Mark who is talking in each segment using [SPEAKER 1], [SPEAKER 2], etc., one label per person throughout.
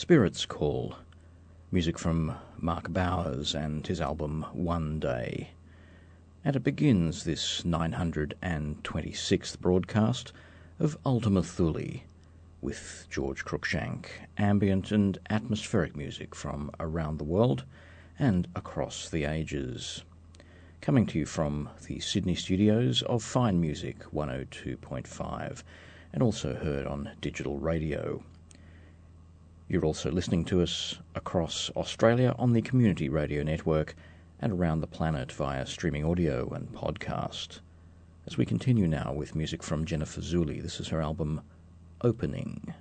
[SPEAKER 1] Spirits Call, music from Mark Bowers and his album One Day. And it begins this 926th broadcast of Ultima Thule with George Cruikshank, ambient and atmospheric music from around the world and across the ages. Coming to you from the Sydney studios of Fine Music 102.5 and also heard on digital radio. You're also listening to us across Australia on the Community Radio Network and around the planet via streaming audio and podcast. As we continue now with music from Jennifer Zuli, this is her album Opening.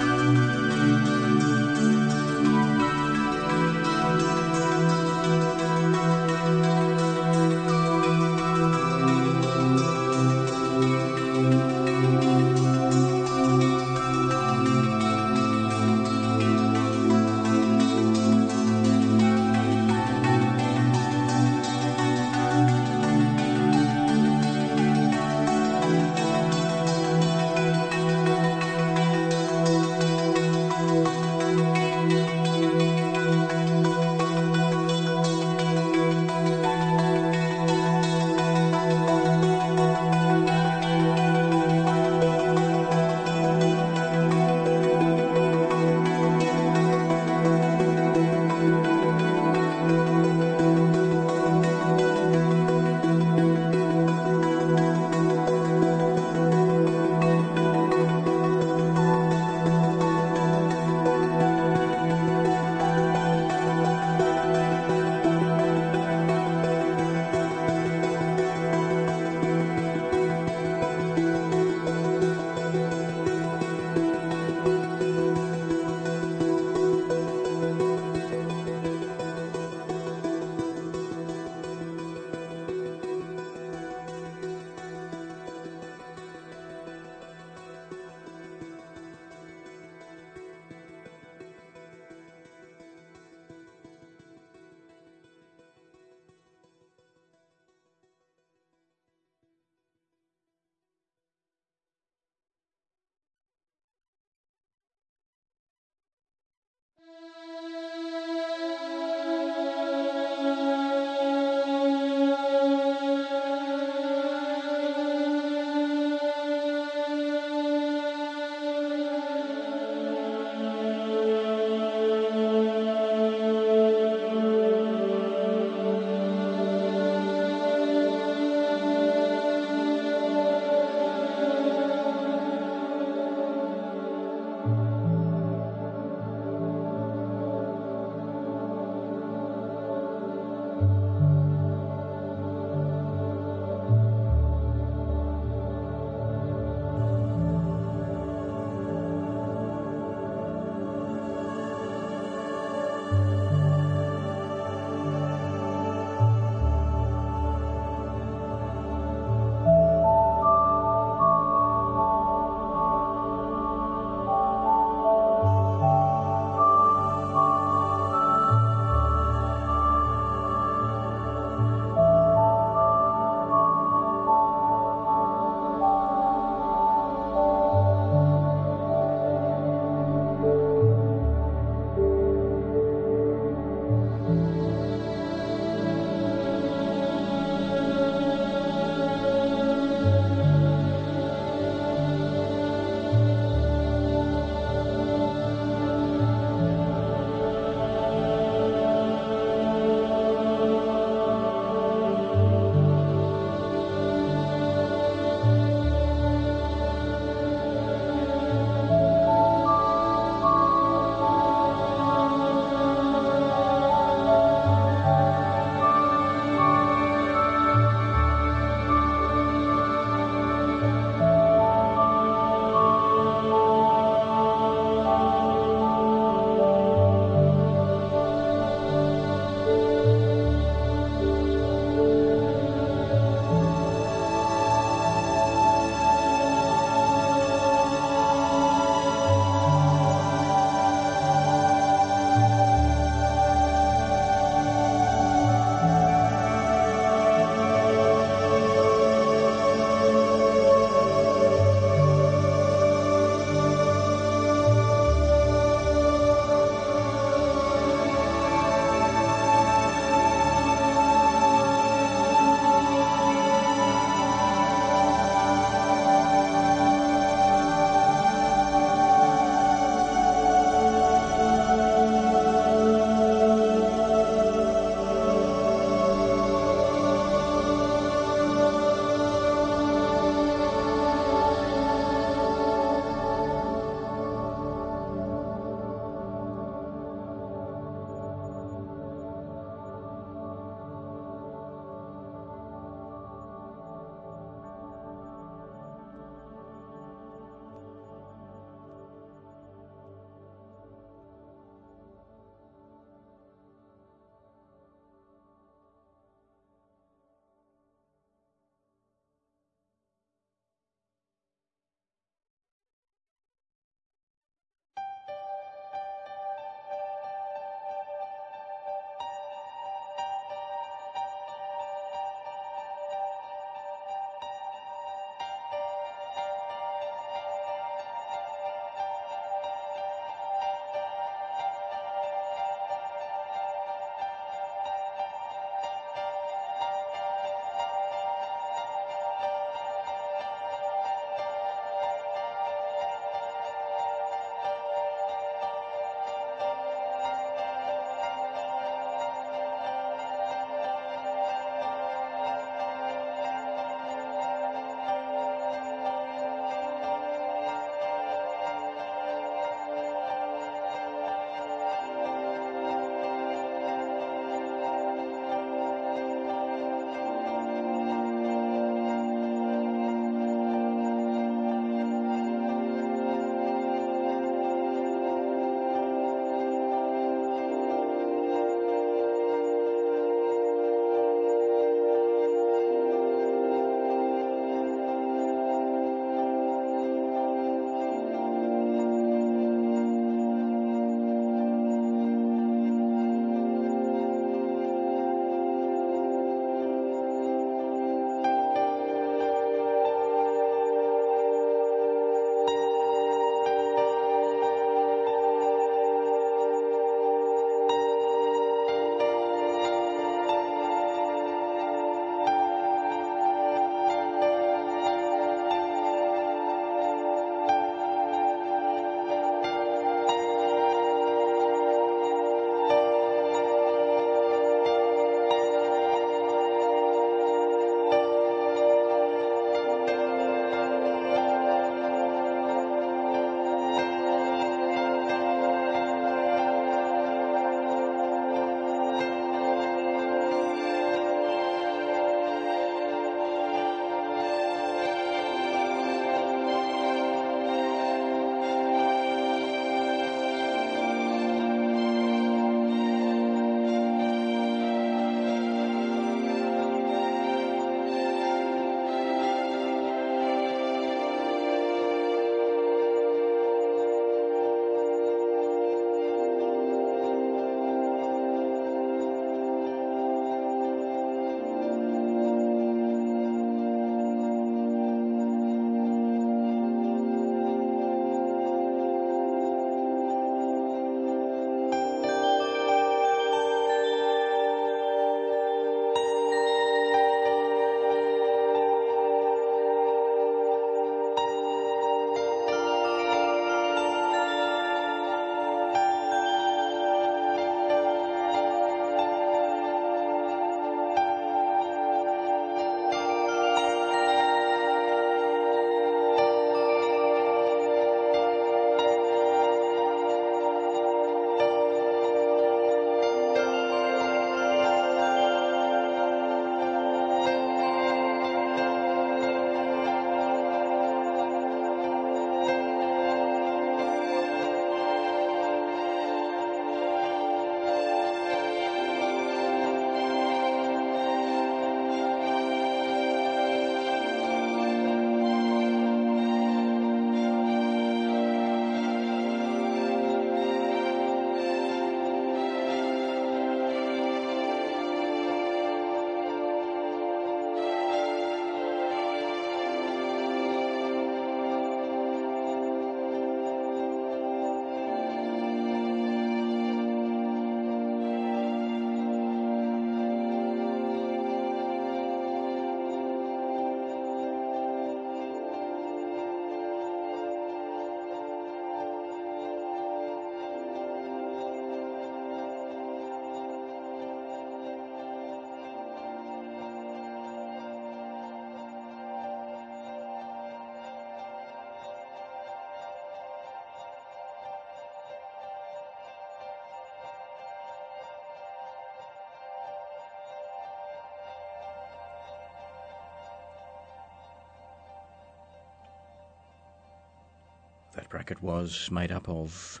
[SPEAKER 1] Bracket was made up of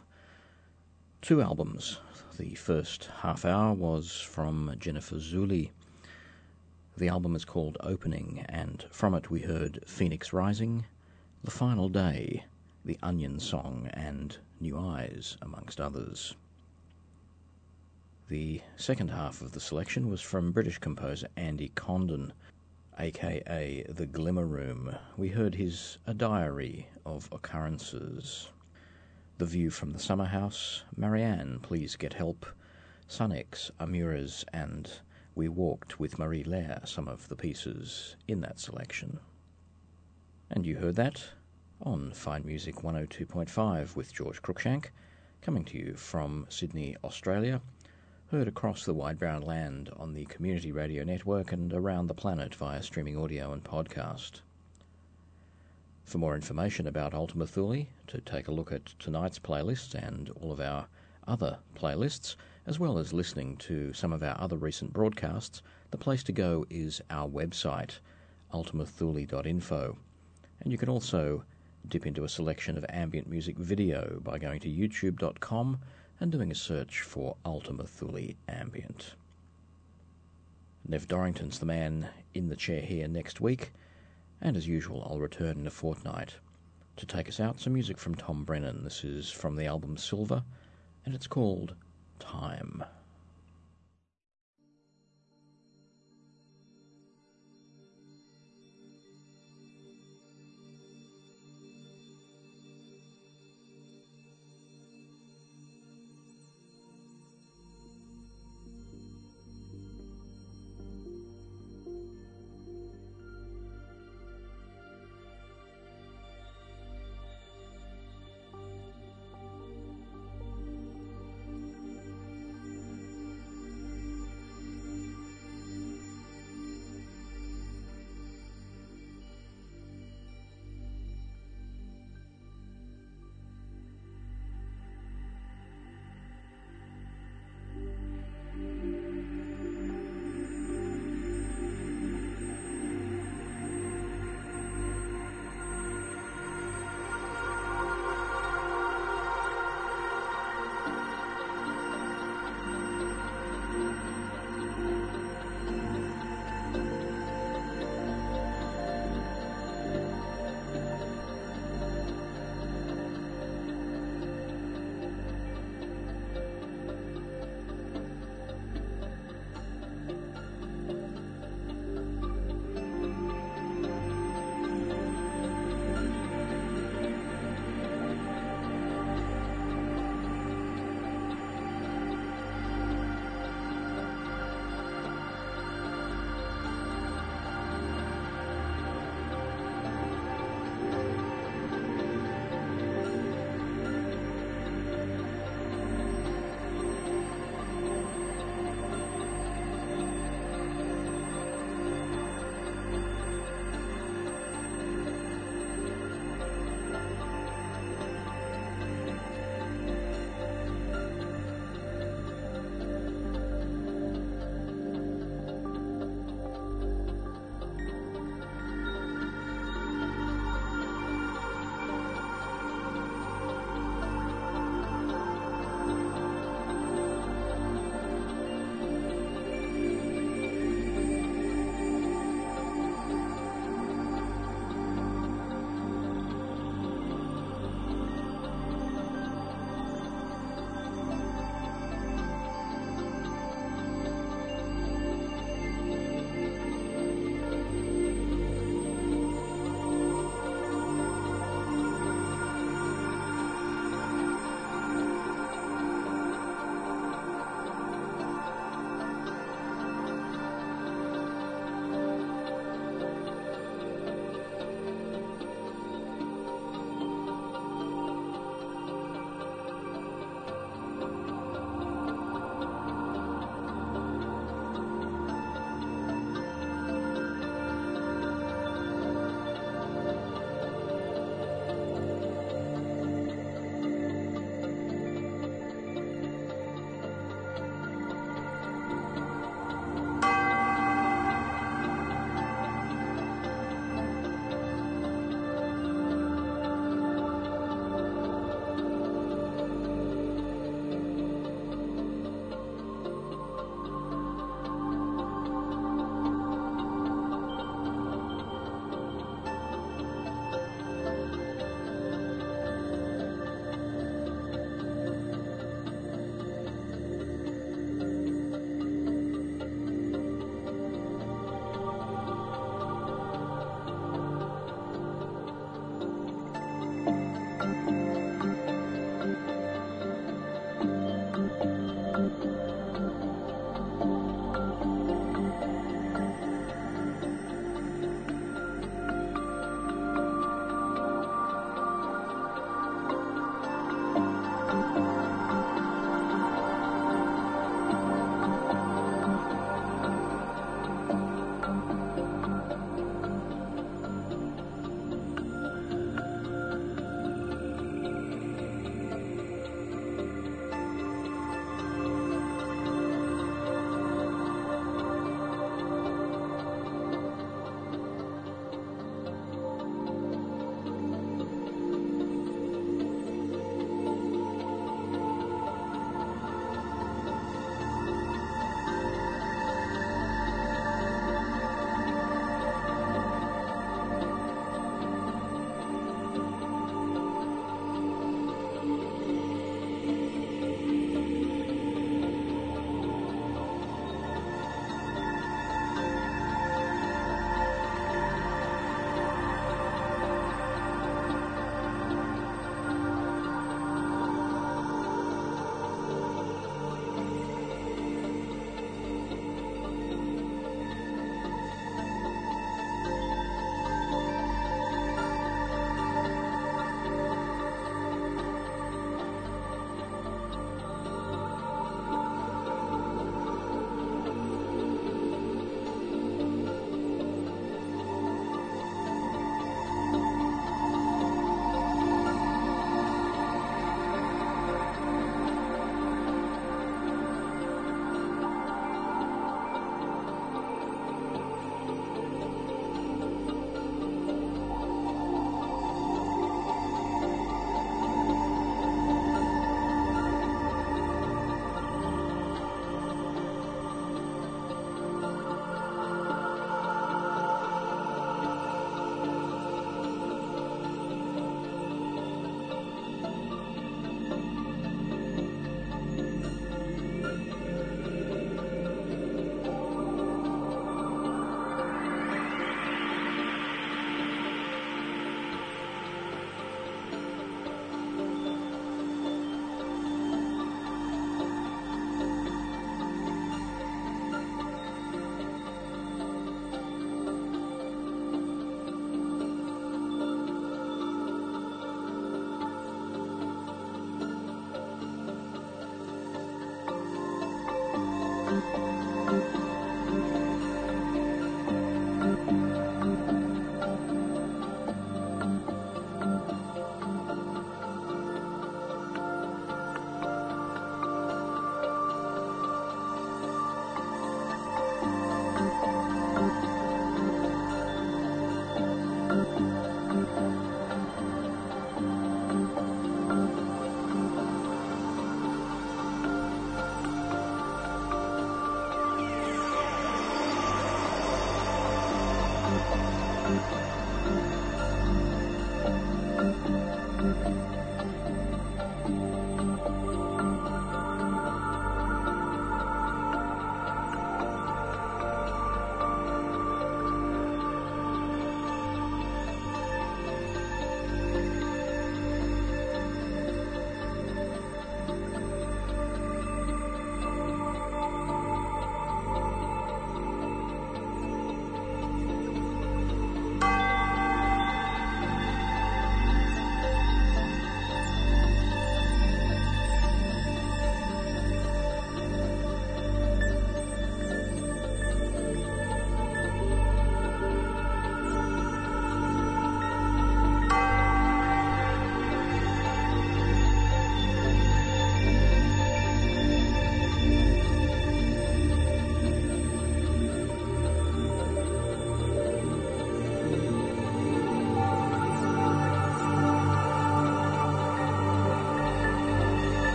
[SPEAKER 1] two albums. The first half hour was from Jennifer Zuli. The album is called Opening, and from it we heard Phoenix Rising, The Final Day, The Onion Song, and New Eyes, amongst others. The second half of the selection was from British composer Andy Condon, aka The Glimmer Room. We heard his A Diary of Occurrences. The View from the Summer House, Marianne, Please Get Help, Sunnex, Amuras, and We Walked with Marie Laire, some of the pieces in that selection. And you heard that on Fine Music 102.5 with George Cruikshank, coming to you from Sydney, Australia heard across the wide brown land on the Community Radio Network and around the planet via streaming audio and podcast. For more information about Ultima Thule, to take a look at tonight's playlist and all of our other playlists, as well as listening to some of our other recent broadcasts, the place to go is our website, ultimathule.info. And you can also dip into a selection of ambient music video by going to youtube.com and doing a search for Ultima Thule Ambient. Nev Dorrington's the man in the chair here next week, and as usual, I'll return in a fortnight. To take us out, some music from Tom Brennan. This is from the album Silver, and it's called Time.